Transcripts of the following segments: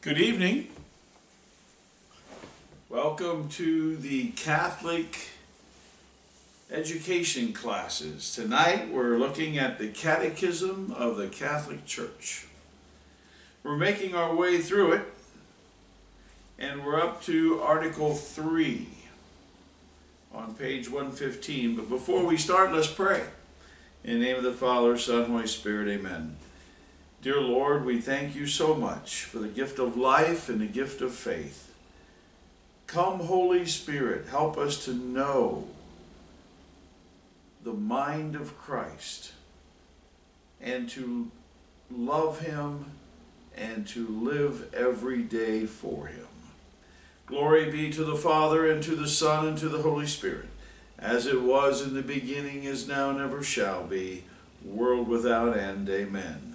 Good evening. Welcome to the Catholic education classes. Tonight we're looking at the Catechism of the Catholic Church. We're making our way through it and we're up to Article 3 on page 115. But before we start, let's pray. In the name of the Father, Son, Holy Spirit, amen. Dear Lord, we thank you so much for the gift of life and the gift of faith. Come, Holy Spirit, help us to know the mind of Christ and to love him and to live every day for him. Glory be to the Father, and to the Son, and to the Holy Spirit, as it was in the beginning, is now, and ever shall be, world without end. Amen.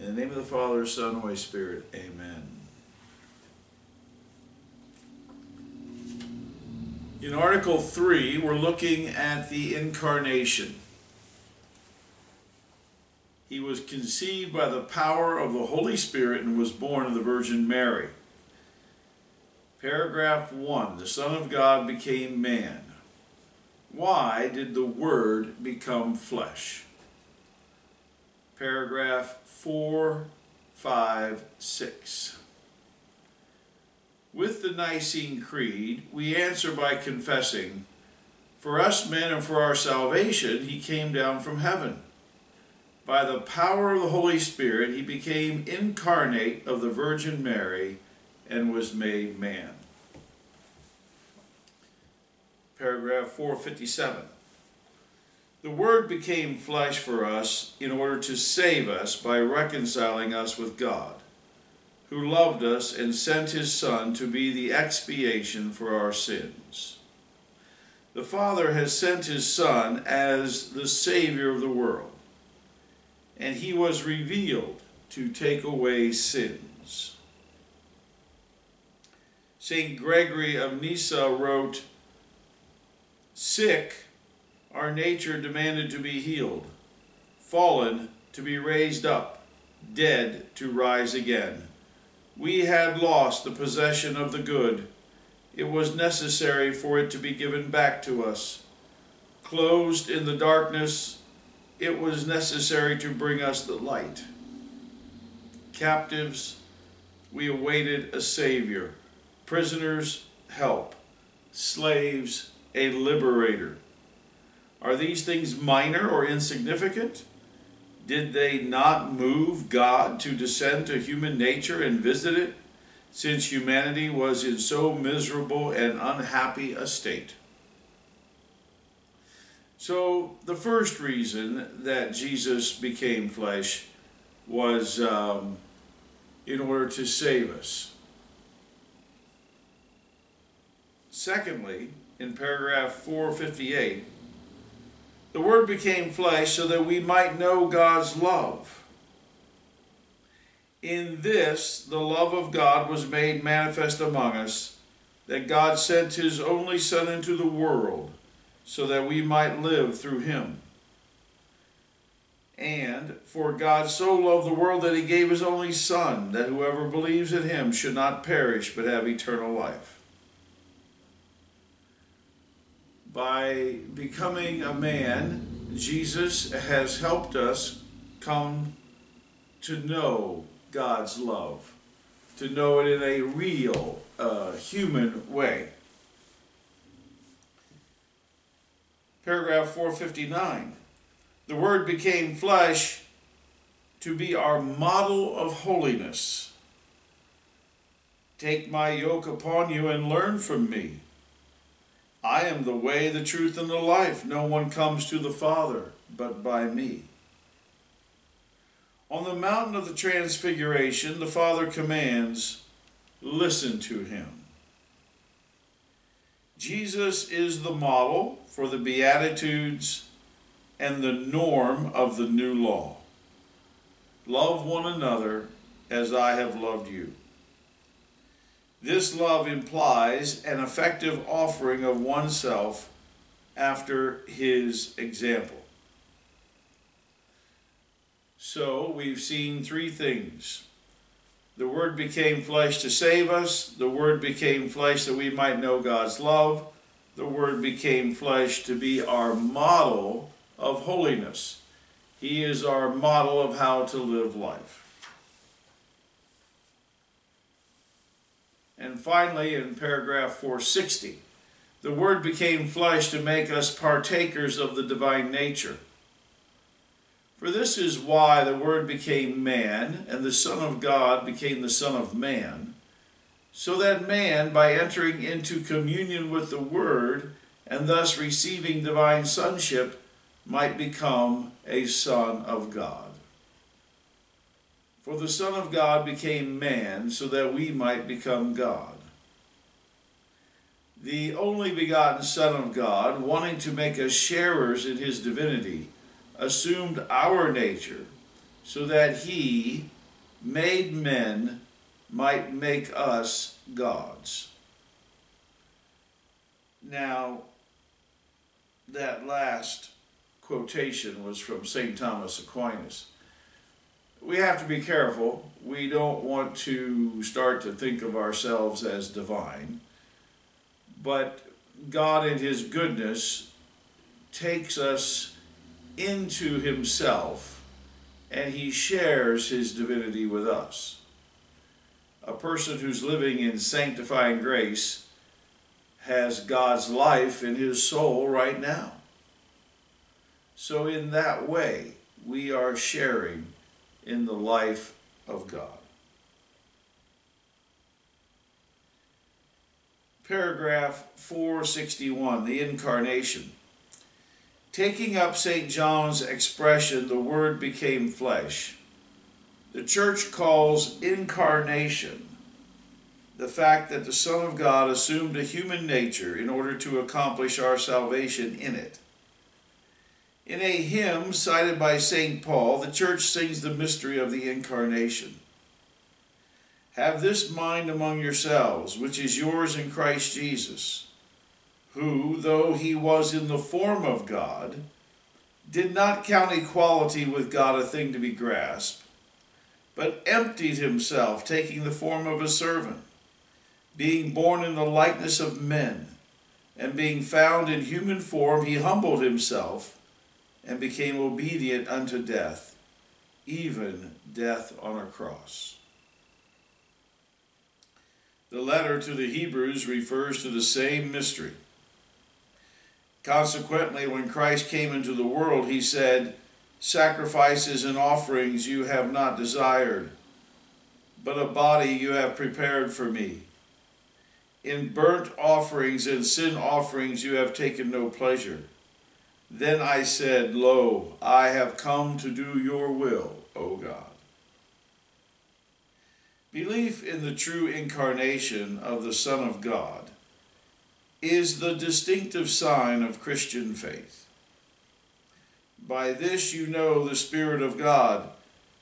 In the name of the Father, Son, and Holy Spirit. Amen. In Article 3, we're looking at the Incarnation. He was conceived by the power of the Holy Spirit and was born of the Virgin Mary. Paragraph 1 The Son of God became man. Why did the Word become flesh? Paragraph 4, 5, 6. With the Nicene Creed, we answer by confessing, For us men and for our salvation, he came down from heaven. By the power of the Holy Spirit, he became incarnate of the Virgin Mary and was made man. Paragraph 457. The Word became flesh for us in order to save us by reconciling us with God, who loved us and sent his Son to be the expiation for our sins. The Father has sent his Son as the Savior of the world, and he was revealed to take away sins. St. Gregory of Nyssa wrote, Sick, our nature demanded to be healed, fallen, to be raised up, dead, to rise again. We had lost the possession of the good. It was necessary for it to be given back to us. Closed in the darkness, it was necessary to bring us the light. Captives, we awaited a Savior. Prisoners, help. Slaves, a liberator. Are these things minor or insignificant? Did they not move God to descend to human nature and visit it, since humanity was in so miserable and unhappy a state? So, the first reason that Jesus became flesh was um, in order to save us. Secondly, in paragraph 458, the Word became flesh so that we might know God's love. In this, the love of God was made manifest among us, that God sent His only Son into the world so that we might live through Him. And for God so loved the world that He gave His only Son, that whoever believes in Him should not perish but have eternal life. By becoming a man, Jesus has helped us come to know God's love, to know it in a real, uh, human way. Paragraph 459. The Word became flesh to be our model of holiness. Take my yoke upon you and learn from me I am the way, the truth, and the life. No one comes to the Father but by me. On the mountain of the Transfiguration, the Father commands, Listen to him. Jesus is the model for the Beatitudes and the norm of the new law. Love one another as I have loved you. This love implies an effective offering of oneself after his example. So we've seen three things. The Word became flesh to save us. The Word became flesh that we might know God's love. The Word became flesh to be our model of holiness. He is our model of how to live life. And finally, in paragraph 460, the Word became flesh to make us partakers of the divine nature. For this is why the Word became man, and the Son of God became the Son of man, so that man, by entering into communion with the Word, and thus receiving divine sonship, might become a son of God. For the Son of God became man so that we might become God. The only begotten Son of God, wanting to make us sharers in his divinity, assumed our nature so that he, made men, might make us gods. Now, that last quotation was from St. Thomas Aquinas. We have to be careful. We don't want to start to think of ourselves as divine. But God, in His goodness, takes us into Himself and He shares His divinity with us. A person who's living in sanctifying grace has God's life in his soul right now. So, in that way, we are sharing in the life of God. Paragraph 461, the Incarnation. Taking up St. John's expression, the Word became flesh, the Church calls incarnation the fact that the Son of God assumed a human nature in order to accomplish our salvation in it. In a hymn cited by St. Paul, the church sings the mystery of the Incarnation. Have this mind among yourselves, which is yours in Christ Jesus, who, though he was in the form of God, did not count equality with God a thing to be grasped, but emptied himself, taking the form of a servant, being born in the likeness of men, and being found in human form, he humbled himself and became obedient unto death, even death on a cross. The letter to the Hebrews refers to the same mystery. Consequently, when Christ came into the world, he said, Sacrifices and offerings you have not desired, but a body you have prepared for me. In burnt offerings and sin offerings you have taken no pleasure. Then I said, Lo, I have come to do your will, O God. Belief in the true incarnation of the Son of God is the distinctive sign of Christian faith. By this you know the Spirit of God.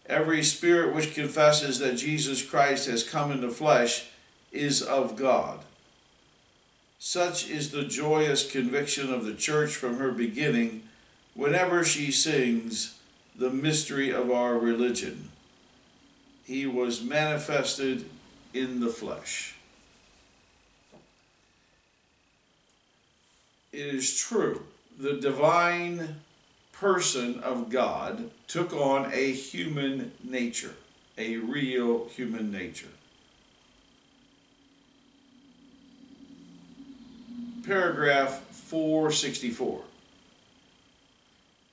Every spirit which confesses that Jesus Christ has come into flesh is of God. Such is the joyous conviction of the church from her beginning whenever she sings the mystery of our religion. He was manifested in the flesh. It is true, the divine person of God took on a human nature, a real human nature. Paragraph 464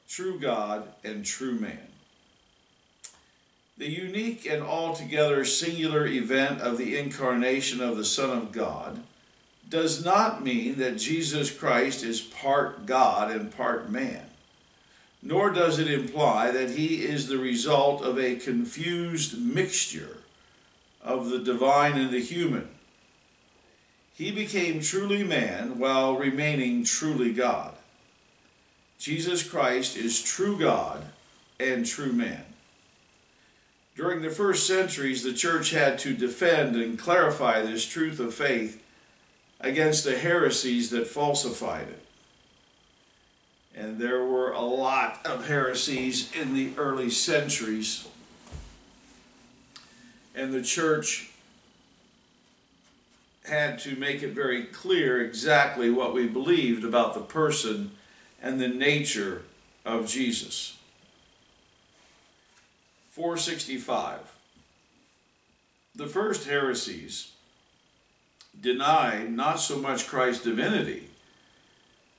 True God and True Man. The unique and altogether singular event of the incarnation of the Son of God does not mean that Jesus Christ is part God and part man, nor does it imply that he is the result of a confused mixture of the divine and the human he became truly man while remaining truly God. Jesus Christ is true God and true man. During the first centuries, the church had to defend and clarify this truth of faith against the heresies that falsified it. And there were a lot of heresies in the early centuries. And the church had to make it very clear exactly what we believed about the person and the nature of Jesus. 465. The first heresies denied not so much Christ's divinity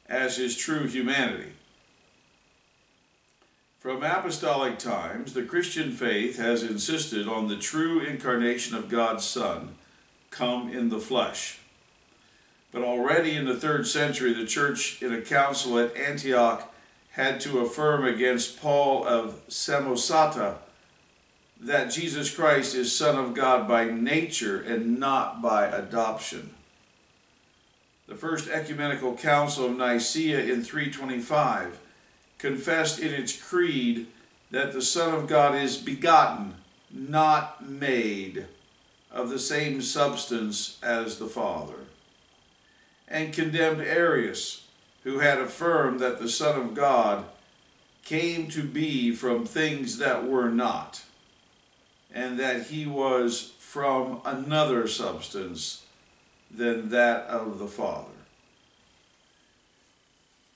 as his true humanity. From apostolic times, the Christian faith has insisted on the true incarnation of God's Son come in the flesh. But already in the third century, the church in a council at Antioch had to affirm against Paul of Samosata that Jesus Christ is Son of God by nature and not by adoption. The First Ecumenical Council of Nicaea in 325 confessed in its creed that the Son of God is begotten, not made, of the same substance as the Father, and condemned Arius, who had affirmed that the Son of God came to be from things that were not and that he was from another substance than that of the Father.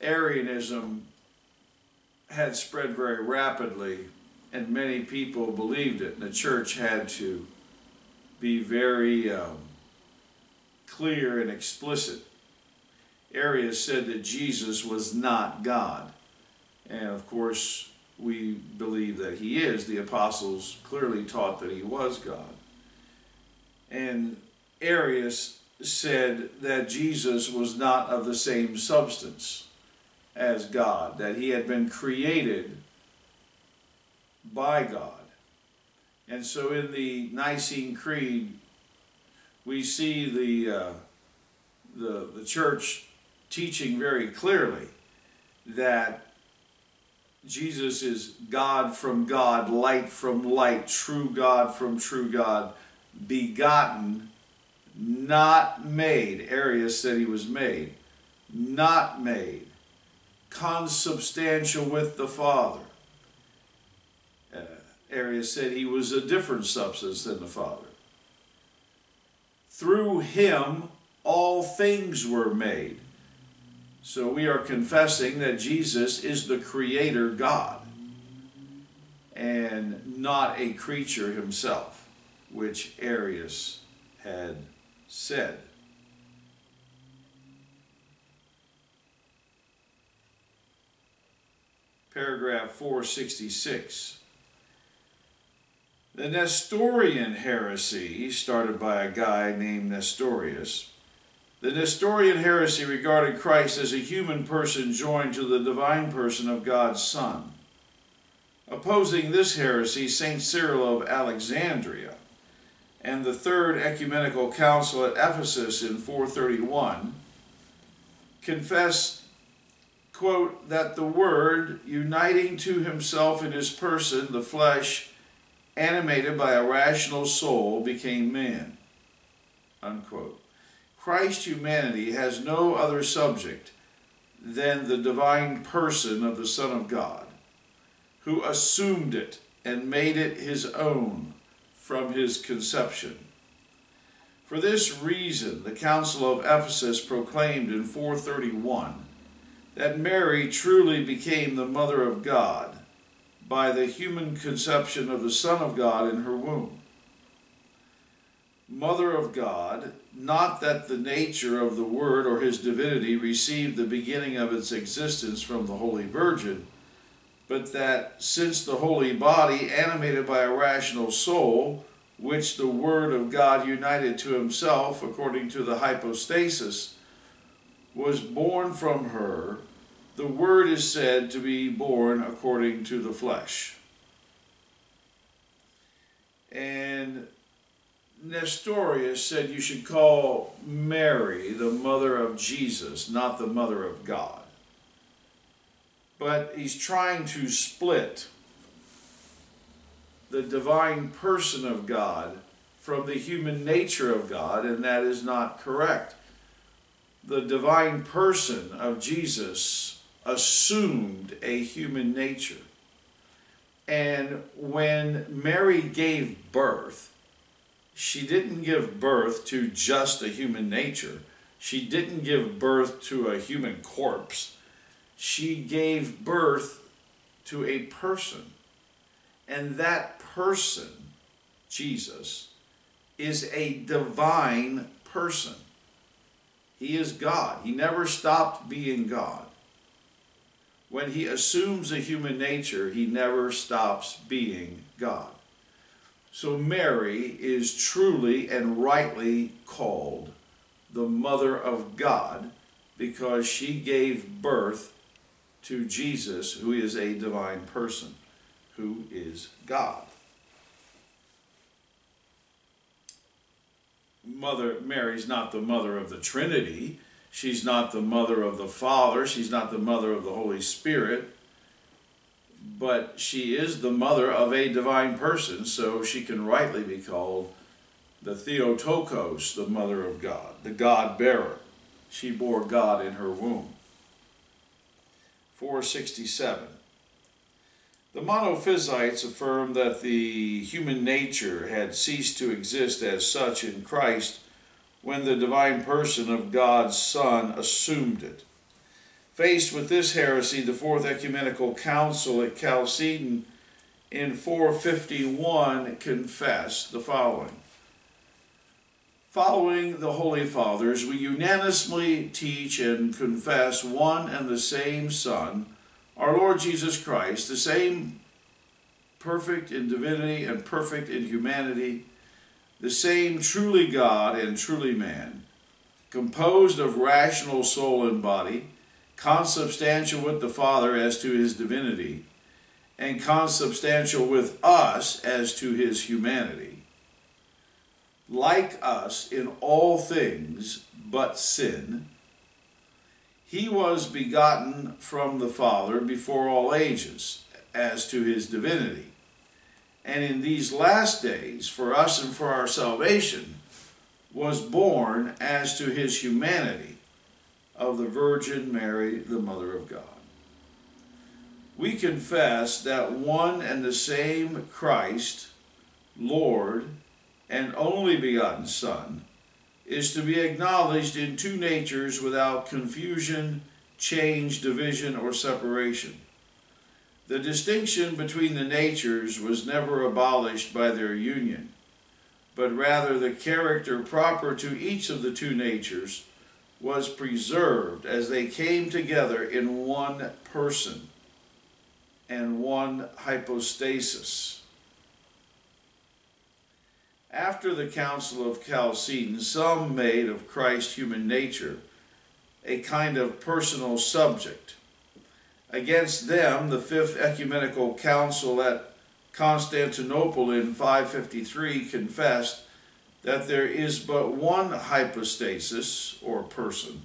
Arianism had spread very rapidly, and many people believed it, and the church had to be very um, clear and explicit. Arius said that Jesus was not God. And of course, we believe that he is. The apostles clearly taught that he was God. And Arius said that Jesus was not of the same substance as God, that he had been created by God. And so in the Nicene Creed, we see the, uh, the, the church teaching very clearly that Jesus is God from God, light from light, true God from true God, begotten, not made. Arius said he was made, not made, consubstantial with the Father. Arius said he was a different substance than the Father. Through him all things were made. So we are confessing that Jesus is the creator God and not a creature himself, which Arius had said. Paragraph 466. The Nestorian heresy, started by a guy named Nestorius, the Nestorian heresy regarded Christ as a human person joined to the divine person of God's Son. Opposing this heresy, St. Cyril of Alexandria and the Third Ecumenical Council at Ephesus in 431 confessed, quote, that the Word, uniting to himself in his person the flesh, animated by a rational soul, became man, unquote. Christ's humanity has no other subject than the divine person of the Son of God, who assumed it and made it his own from his conception. For this reason, the Council of Ephesus proclaimed in 431 that Mary truly became the Mother of God by the human conception of the Son of God in her womb. Mother of God not that the nature of the Word or his divinity received the beginning of its existence from the Holy Virgin, but that since the holy body, animated by a rational soul, which the Word of God united to himself according to the hypostasis, was born from her, the Word is said to be born according to the flesh. And Nestorius said you should call Mary the mother of Jesus, not the mother of God. But he's trying to split the divine person of God from the human nature of God, and that is not correct. The divine person of Jesus assumed a human nature. And when Mary gave birth, she didn't give birth to just a human nature. She didn't give birth to a human corpse. She gave birth to a person. And that person, Jesus, is a divine person. He is God. He never stopped being God. When he assumes a human nature, he never stops being God. So Mary is truly and rightly called the Mother of God because she gave birth to Jesus, who is a divine person, who is God. Mother Mary's not the mother of the Trinity. She's not the mother of the Father. She's not the mother of the Holy Spirit. But she is the mother of a divine person, so she can rightly be called the Theotokos, the mother of God, the God bearer. She bore God in her womb. 467. The Monophysites affirm that the human nature had ceased to exist as such in Christ when the divine person of God's Son assumed it. Faced with this heresy, the Fourth Ecumenical Council at Chalcedon in 451 confessed the following. Following the Holy Fathers, we unanimously teach and confess one and the same Son, our Lord Jesus Christ, the same perfect in divinity and perfect in humanity, the same truly God and truly man, composed of rational soul and body, consubstantial with the Father as to his divinity, and consubstantial with us as to his humanity. Like us in all things but sin, he was begotten from the Father before all ages, as to his divinity. And in these last days, for us and for our salvation, was born as to his humanity of the Virgin Mary, the Mother of God. We confess that one and the same Christ, Lord, and only begotten Son, is to be acknowledged in two natures without confusion, change, division, or separation. The distinction between the natures was never abolished by their union, but rather the character proper to each of the two natures was preserved as they came together in one person and one hypostasis. After the Council of Chalcedon, some made of Christ's human nature a kind of personal subject. Against them, the Fifth Ecumenical Council at Constantinople in 553 confessed that there is but one hypostasis, or person,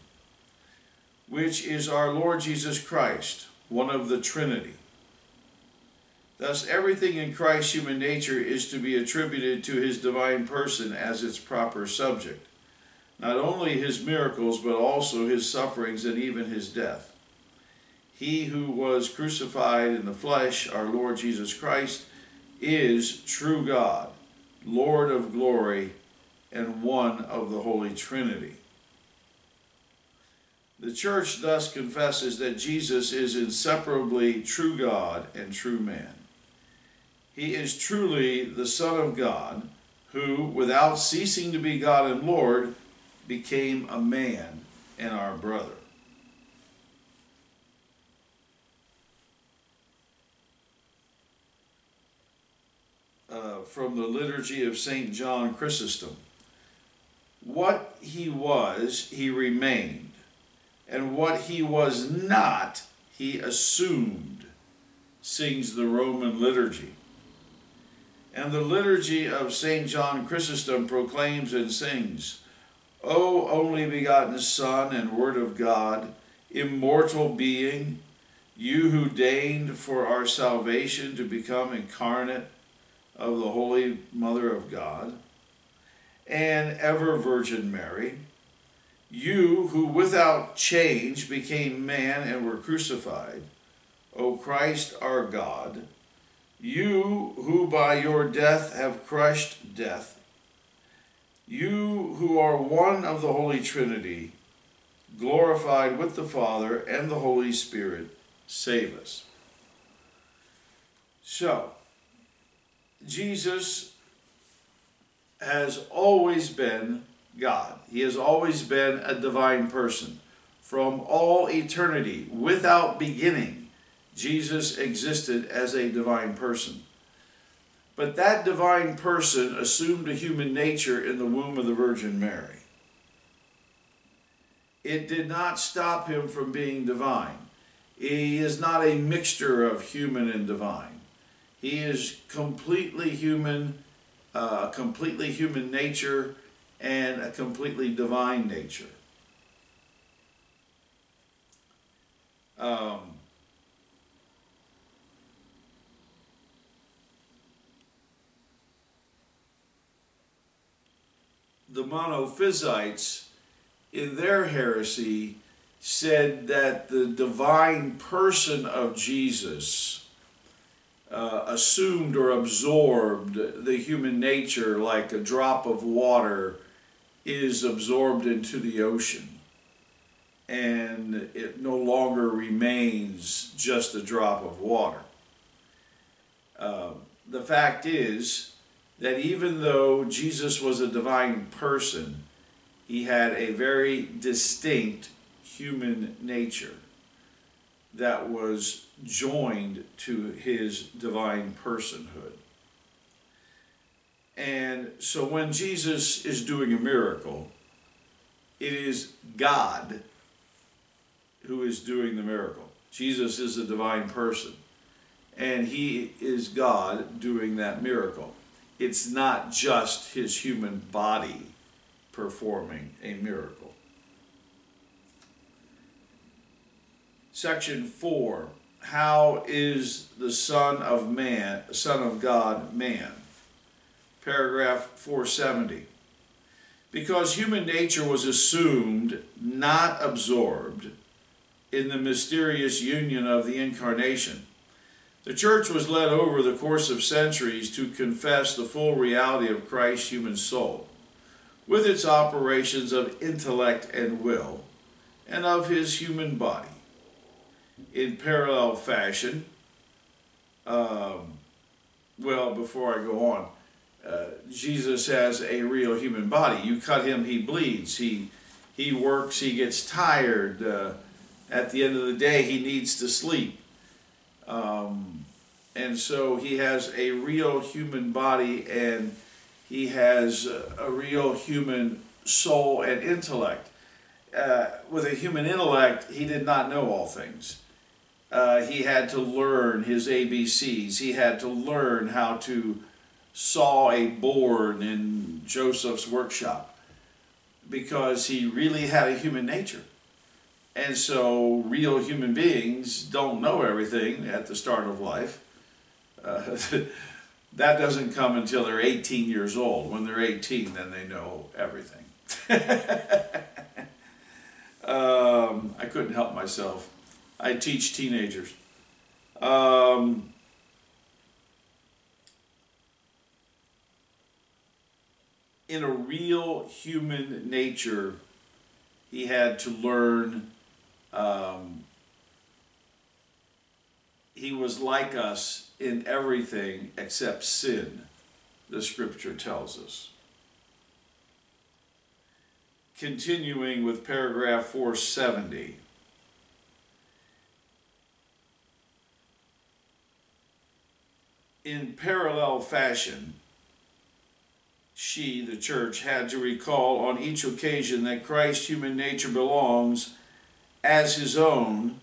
which is our Lord Jesus Christ, one of the Trinity. Thus, everything in Christ's human nature is to be attributed to his divine person as its proper subject. Not only his miracles, but also his sufferings and even his death. He who was crucified in the flesh, our Lord Jesus Christ, is true God, Lord of glory, and one of the Holy Trinity. The church thus confesses that Jesus is inseparably true God and true man. He is truly the Son of God, who, without ceasing to be God and Lord, became a man and our brother. Uh, from the liturgy of St. John Chrysostom. What he was, he remained, and what he was not, he assumed, sings the Roman liturgy. And the liturgy of St. John Chrysostom proclaims and sings, O only begotten Son and Word of God, immortal being, you who deigned for our salvation to become incarnate of the Holy Mother of God, and ever Virgin Mary, you who without change became man and were crucified, O Christ our God, you who by your death have crushed death, You who are one of the Holy Trinity, glorified with the Father and the Holy Spirit, save us. So, Jesus has always been God. He has always been a divine person. From all eternity, without beginning, Jesus existed as a divine person. But that divine person assumed a human nature in the womb of the Virgin Mary. It did not stop him from being divine. He is not a mixture of human and divine. He is completely human, uh, completely human nature, and a completely divine nature. Um, the monophysites, in their heresy, said that the divine person of Jesus uh, assumed or absorbed the human nature like a drop of water is absorbed into the ocean and it no longer remains just a drop of water. Uh, the fact is that even though Jesus was a divine person, he had a very distinct human nature that was joined to his divine personhood. And so when Jesus is doing a miracle, it is God who is doing the miracle. Jesus is a divine person, and he is God doing that miracle. It's not just his human body performing a miracle. Section 4 How is the Son of Man, Son of God, man? Paragraph 470. Because human nature was assumed, not absorbed, in the mysterious union of the incarnation. The church was led over the course of centuries to confess the full reality of Christ's human soul, with its operations of intellect and will, and of his human body. In parallel fashion, um, well, before I go on, uh, Jesus has a real human body. You cut him, he bleeds. He he works, he gets tired. Uh, at the end of the day, he needs to sleep. Um, and so he has a real human body and he has a real human soul and intellect. Uh, with a human intellect, he did not know all things. Uh, he had to learn his ABCs. He had to learn how to saw a board in Joseph's workshop because he really had a human nature. And so real human beings don't know everything at the start of life. Uh, that doesn't come until they're 18 years old. When they're 18, then they know everything. um, I couldn't help myself. I teach teenagers. Um, in a real human nature, he had to learn um, he was like us in everything except sin, the scripture tells us. Continuing with paragraph 470. In parallel fashion, she, the church, had to recall on each occasion that Christ's human nature belongs as his own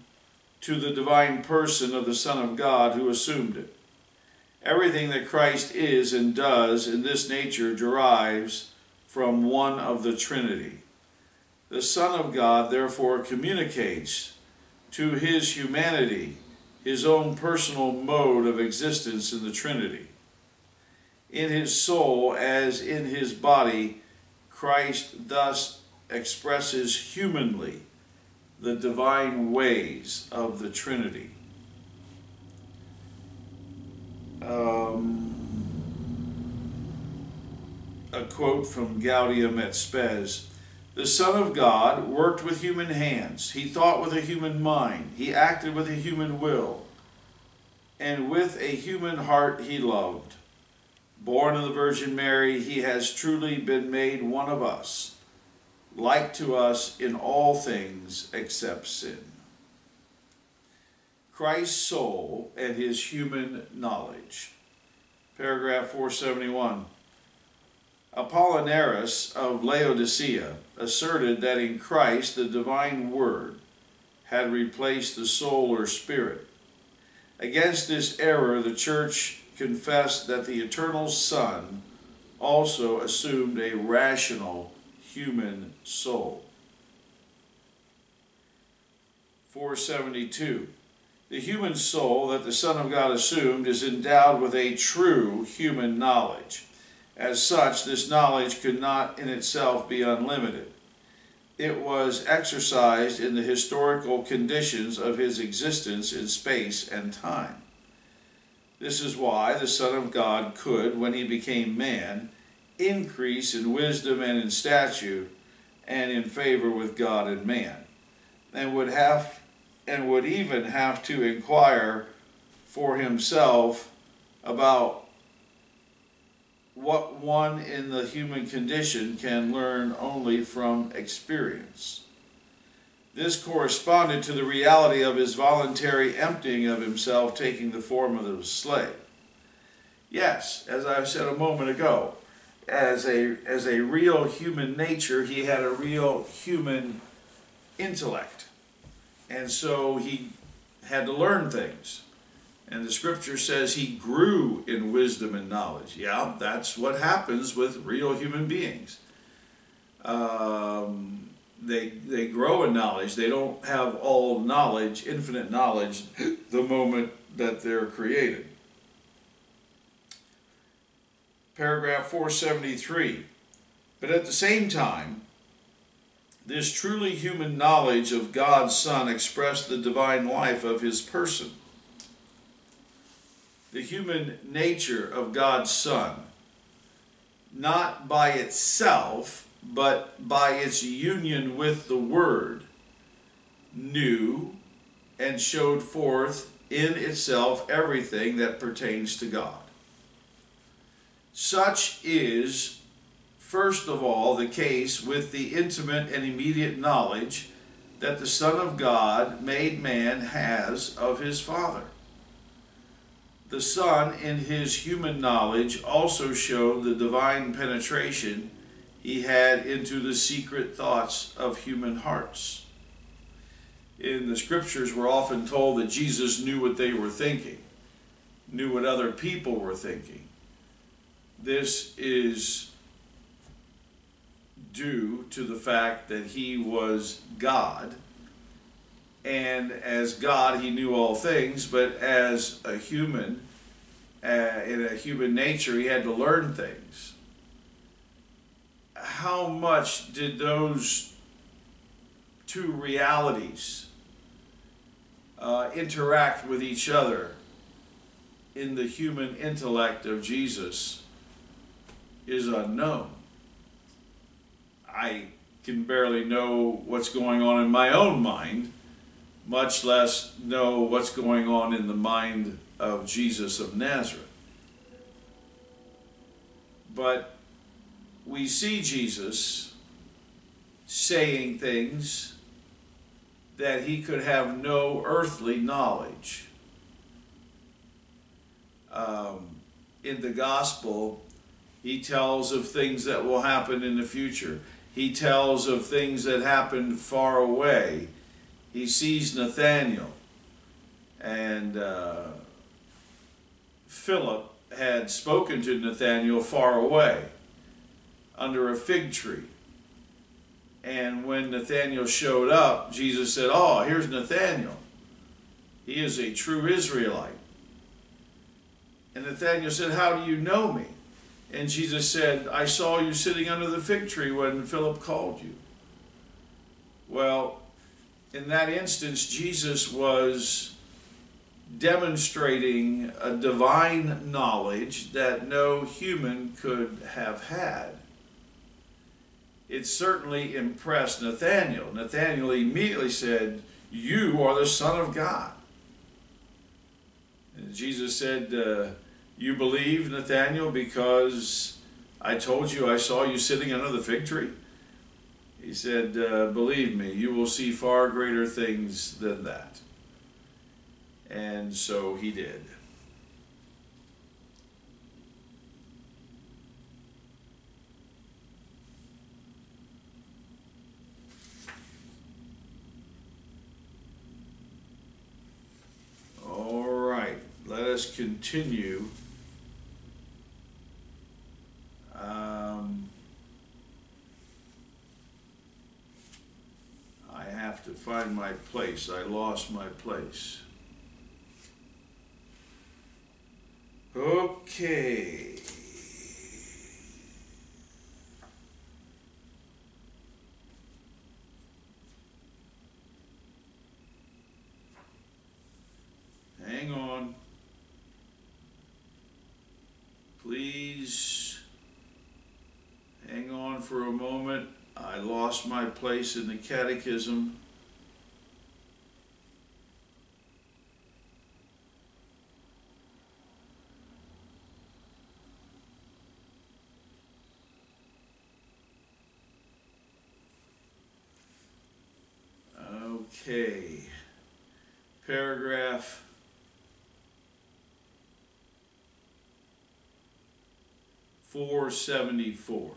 to the divine person of the Son of God who assumed it. Everything that Christ is and does in this nature derives from one of the Trinity. The Son of God therefore communicates to his humanity his own personal mode of existence in the Trinity. In his soul, as in his body, Christ thus expresses humanly the divine ways of the Trinity. Um, a quote from Gaudium et Spes. The Son of God worked with human hands. He thought with a human mind. He acted with a human will. And with a human heart he loved. Born of the Virgin Mary, he has truly been made one of us, like to us in all things except sin. Christ's soul and his human knowledge. Paragraph 471. Apollinaris of Laodicea asserted that in Christ the divine Word had replaced the soul or spirit. Against this error, the Church confessed that the eternal Son also assumed a rational human soul. 472. The human soul that the Son of God assumed is endowed with a true human knowledge. As such, this knowledge could not in itself be unlimited. It was exercised in the historical conditions of his existence in space and time. This is why the Son of God could, when he became man, increase in wisdom and in stature and in favor with God and man, and would have and would even have to inquire for himself about what one in the human condition can learn only from experience. This corresponded to the reality of his voluntary emptying of himself, taking the form of a slave. Yes, as I said a moment ago, as a, as a real human nature, he had a real human intellect. And so he had to learn things. And the scripture says he grew in wisdom and knowledge. Yeah, that's what happens with real human beings. Um, they, they grow in knowledge. They don't have all knowledge, infinite knowledge, the moment that they're created. Paragraph 473. But at the same time, this truly human knowledge of God's Son expressed the divine life of his person the human nature of God's Son, not by itself, but by its union with the Word, knew and showed forth in itself everything that pertains to God. Such is, first of all, the case with the intimate and immediate knowledge that the Son of God, made man, has of his Father the Son, in his human knowledge, also showed the divine penetration he had into the secret thoughts of human hearts. In the scriptures, we're often told that Jesus knew what they were thinking, knew what other people were thinking. This is due to the fact that he was God and as God, he knew all things, but as a human, uh, in a human nature, he had to learn things. How much did those two realities uh, interact with each other in the human intellect of Jesus is unknown. I can barely know what's going on in my own mind much less know what's going on in the mind of Jesus of Nazareth. But we see Jesus saying things that he could have no earthly knowledge. Um, in the gospel, he tells of things that will happen in the future. He tells of things that happened far away he sees Nathaniel, and uh, Philip had spoken to Nathaniel far away under a fig tree. And when Nathaniel showed up, Jesus said, Oh, here's Nathaniel. He is a true Israelite. And Nathaniel said, How do you know me? And Jesus said, I saw you sitting under the fig tree when Philip called you. Well, in that instance, Jesus was demonstrating a divine knowledge that no human could have had. it certainly impressed Nathanael. Nathanael immediately said, You are the Son of God. And Jesus said, uh, You believe, Nathanael, because I told you I saw you sitting under the fig tree? He said, uh, Believe me, you will see far greater things than that. And so he did. All right, let us continue. Um, I have to find my place. I lost my place. Okay. Hang on. Please hang on for a moment. I lost my place in the catechism. Okay. Paragraph four seventy-four.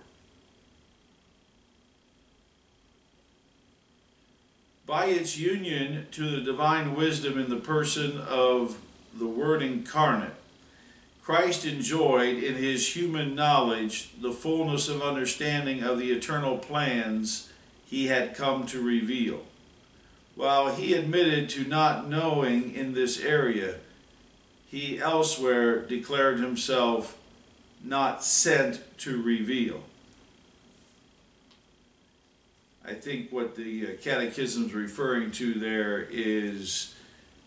By its union to the divine wisdom in the person of the Word incarnate, Christ enjoyed in his human knowledge the fullness of understanding of the eternal plans he had come to reveal. While he admitted to not knowing in this area, he elsewhere declared himself not sent to reveal. I think what the uh, catechism is referring to there is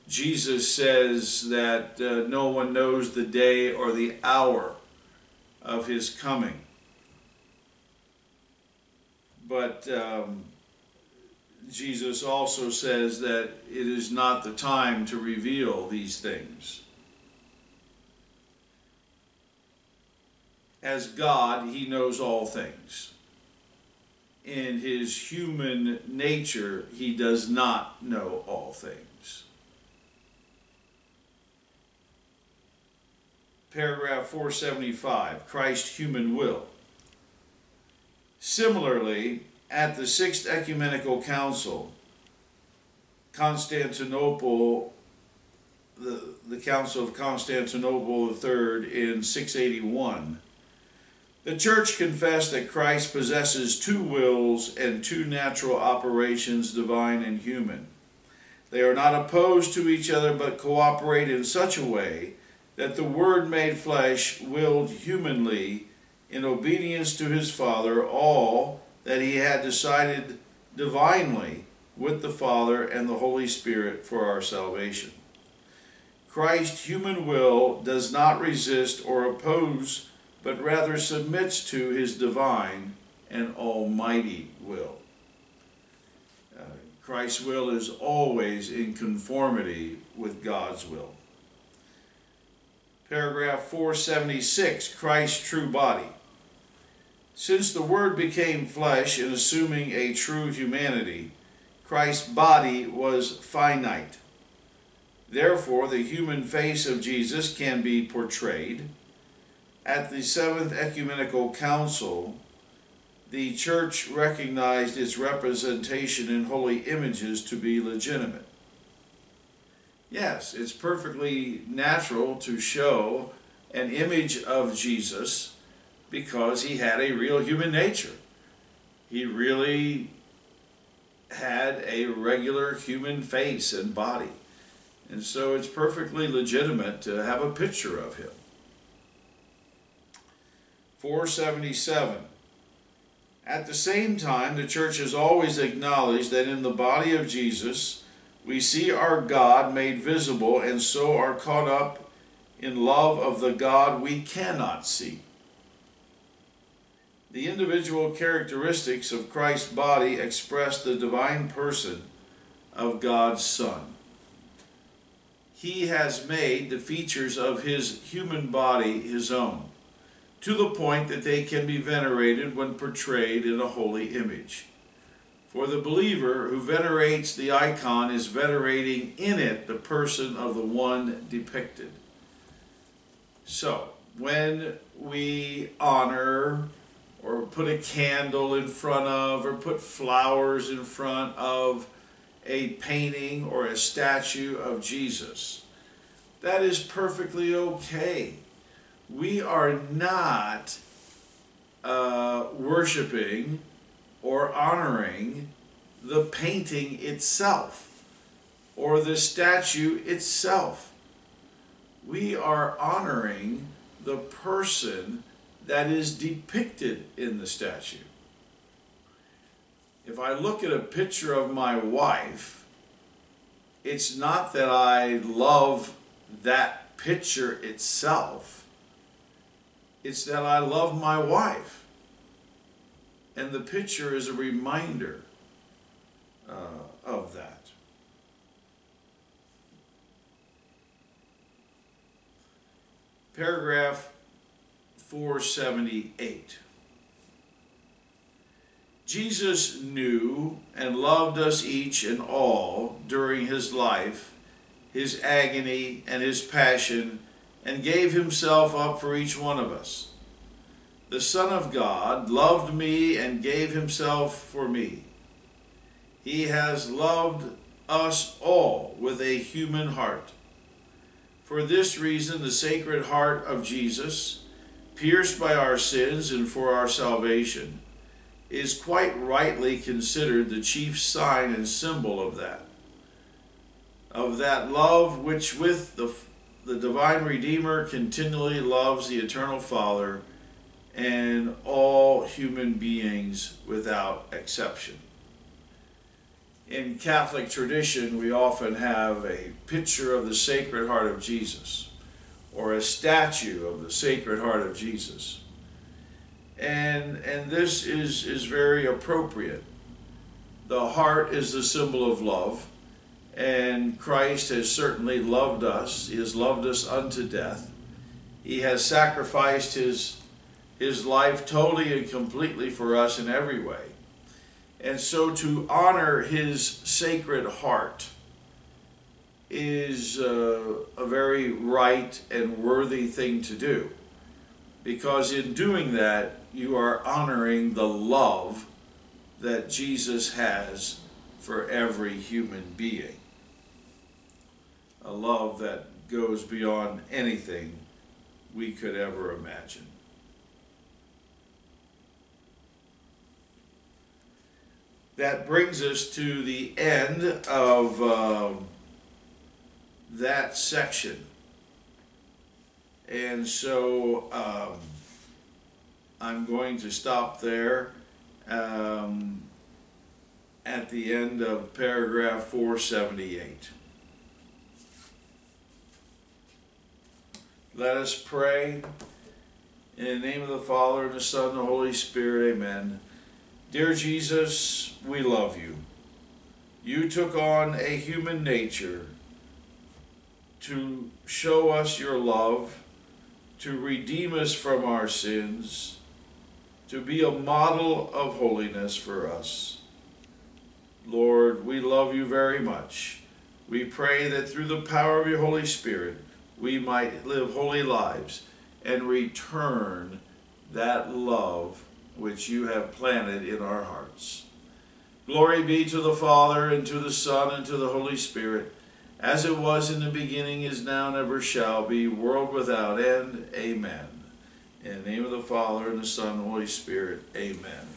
Jesus says that uh, no one knows the day or the hour of his coming. But um, Jesus also says that it is not the time to reveal these things. As God, he knows all things. In his human nature, he does not know all things. Paragraph 475 Christ human will. Similarly, at the Sixth Ecumenical Council, Constantinople, the, the Council of Constantinople III in 681, the Church confessed that Christ possesses two wills and two natural operations, divine and human. They are not opposed to each other but cooperate in such a way that the Word made flesh willed humanly, in obedience to his Father, all that he had decided divinely with the Father and the Holy Spirit for our salvation. Christ's human will does not resist or oppose, but rather submits to his divine and almighty will. Uh, Christ's will is always in conformity with God's will. Paragraph 476 Christ's true body. Since the Word became flesh in assuming a true humanity, Christ's body was finite. Therefore, the human face of Jesus can be portrayed. At the Seventh Ecumenical Council, the Church recognized its representation in holy images to be legitimate. Yes, it's perfectly natural to show an image of Jesus because he had a real human nature. He really had a regular human face and body. And so it's perfectly legitimate to have a picture of him. 477. At the same time, the church has always acknowledged that in the body of Jesus, we see our God made visible and so are caught up in love of the God we cannot see. The individual characteristics of Christ's body express the divine person of God's Son. He has made the features of his human body his own, to the point that they can be venerated when portrayed in a holy image. For the believer who venerates the icon is venerating in it the person of the one depicted. So, when we honor or put a candle in front of or put flowers in front of a painting or a statue of Jesus. That is perfectly okay. We are not uh, worshiping or honoring the painting itself or the statue itself. We are honoring the person that is depicted in the statue. If I look at a picture of my wife, it's not that I love that picture itself, it's that I love my wife. And the picture is a reminder uh, of that. Paragraph 478. Jesus knew and loved us each and all during his life, his agony, and his passion, and gave himself up for each one of us. The Son of God loved me and gave himself for me. He has loved us all with a human heart. For this reason, the Sacred Heart of Jesus, pierced by our sins and for our salvation, is quite rightly considered the chief sign and symbol of that. Of that love which with the, the divine Redeemer continually loves the eternal Father and all human beings without exception. In Catholic tradition, we often have a picture of the Sacred Heart of Jesus or a statue of the Sacred Heart of Jesus and and this is is very appropriate. The heart is the symbol of love, and Christ has certainly loved us. He has loved us unto death. He has sacrificed his his life totally and completely for us in every way. And so to honor his sacred heart is uh, a very right and worthy thing to do. Because in doing that, you are honoring the love that Jesus has for every human being. A love that goes beyond anything we could ever imagine. That brings us to the end of um, that section. And so, um, I'm going to stop there um, at the end of paragraph 478. Let us pray. In the name of the Father, and the Son, and the Holy Spirit, amen. Dear Jesus, we love you. You took on a human nature to show us your love, to redeem us from our sins, to be a model of holiness for us. Lord, we love you very much. We pray that through the power of your Holy Spirit, we might live holy lives and return that love which you have planted in our hearts. Glory be to the Father, and to the Son, and to the Holy Spirit, as it was in the beginning, is now, and ever shall be, world without end. Amen. In the name of the Father, and the Son, and the Holy Spirit. Amen.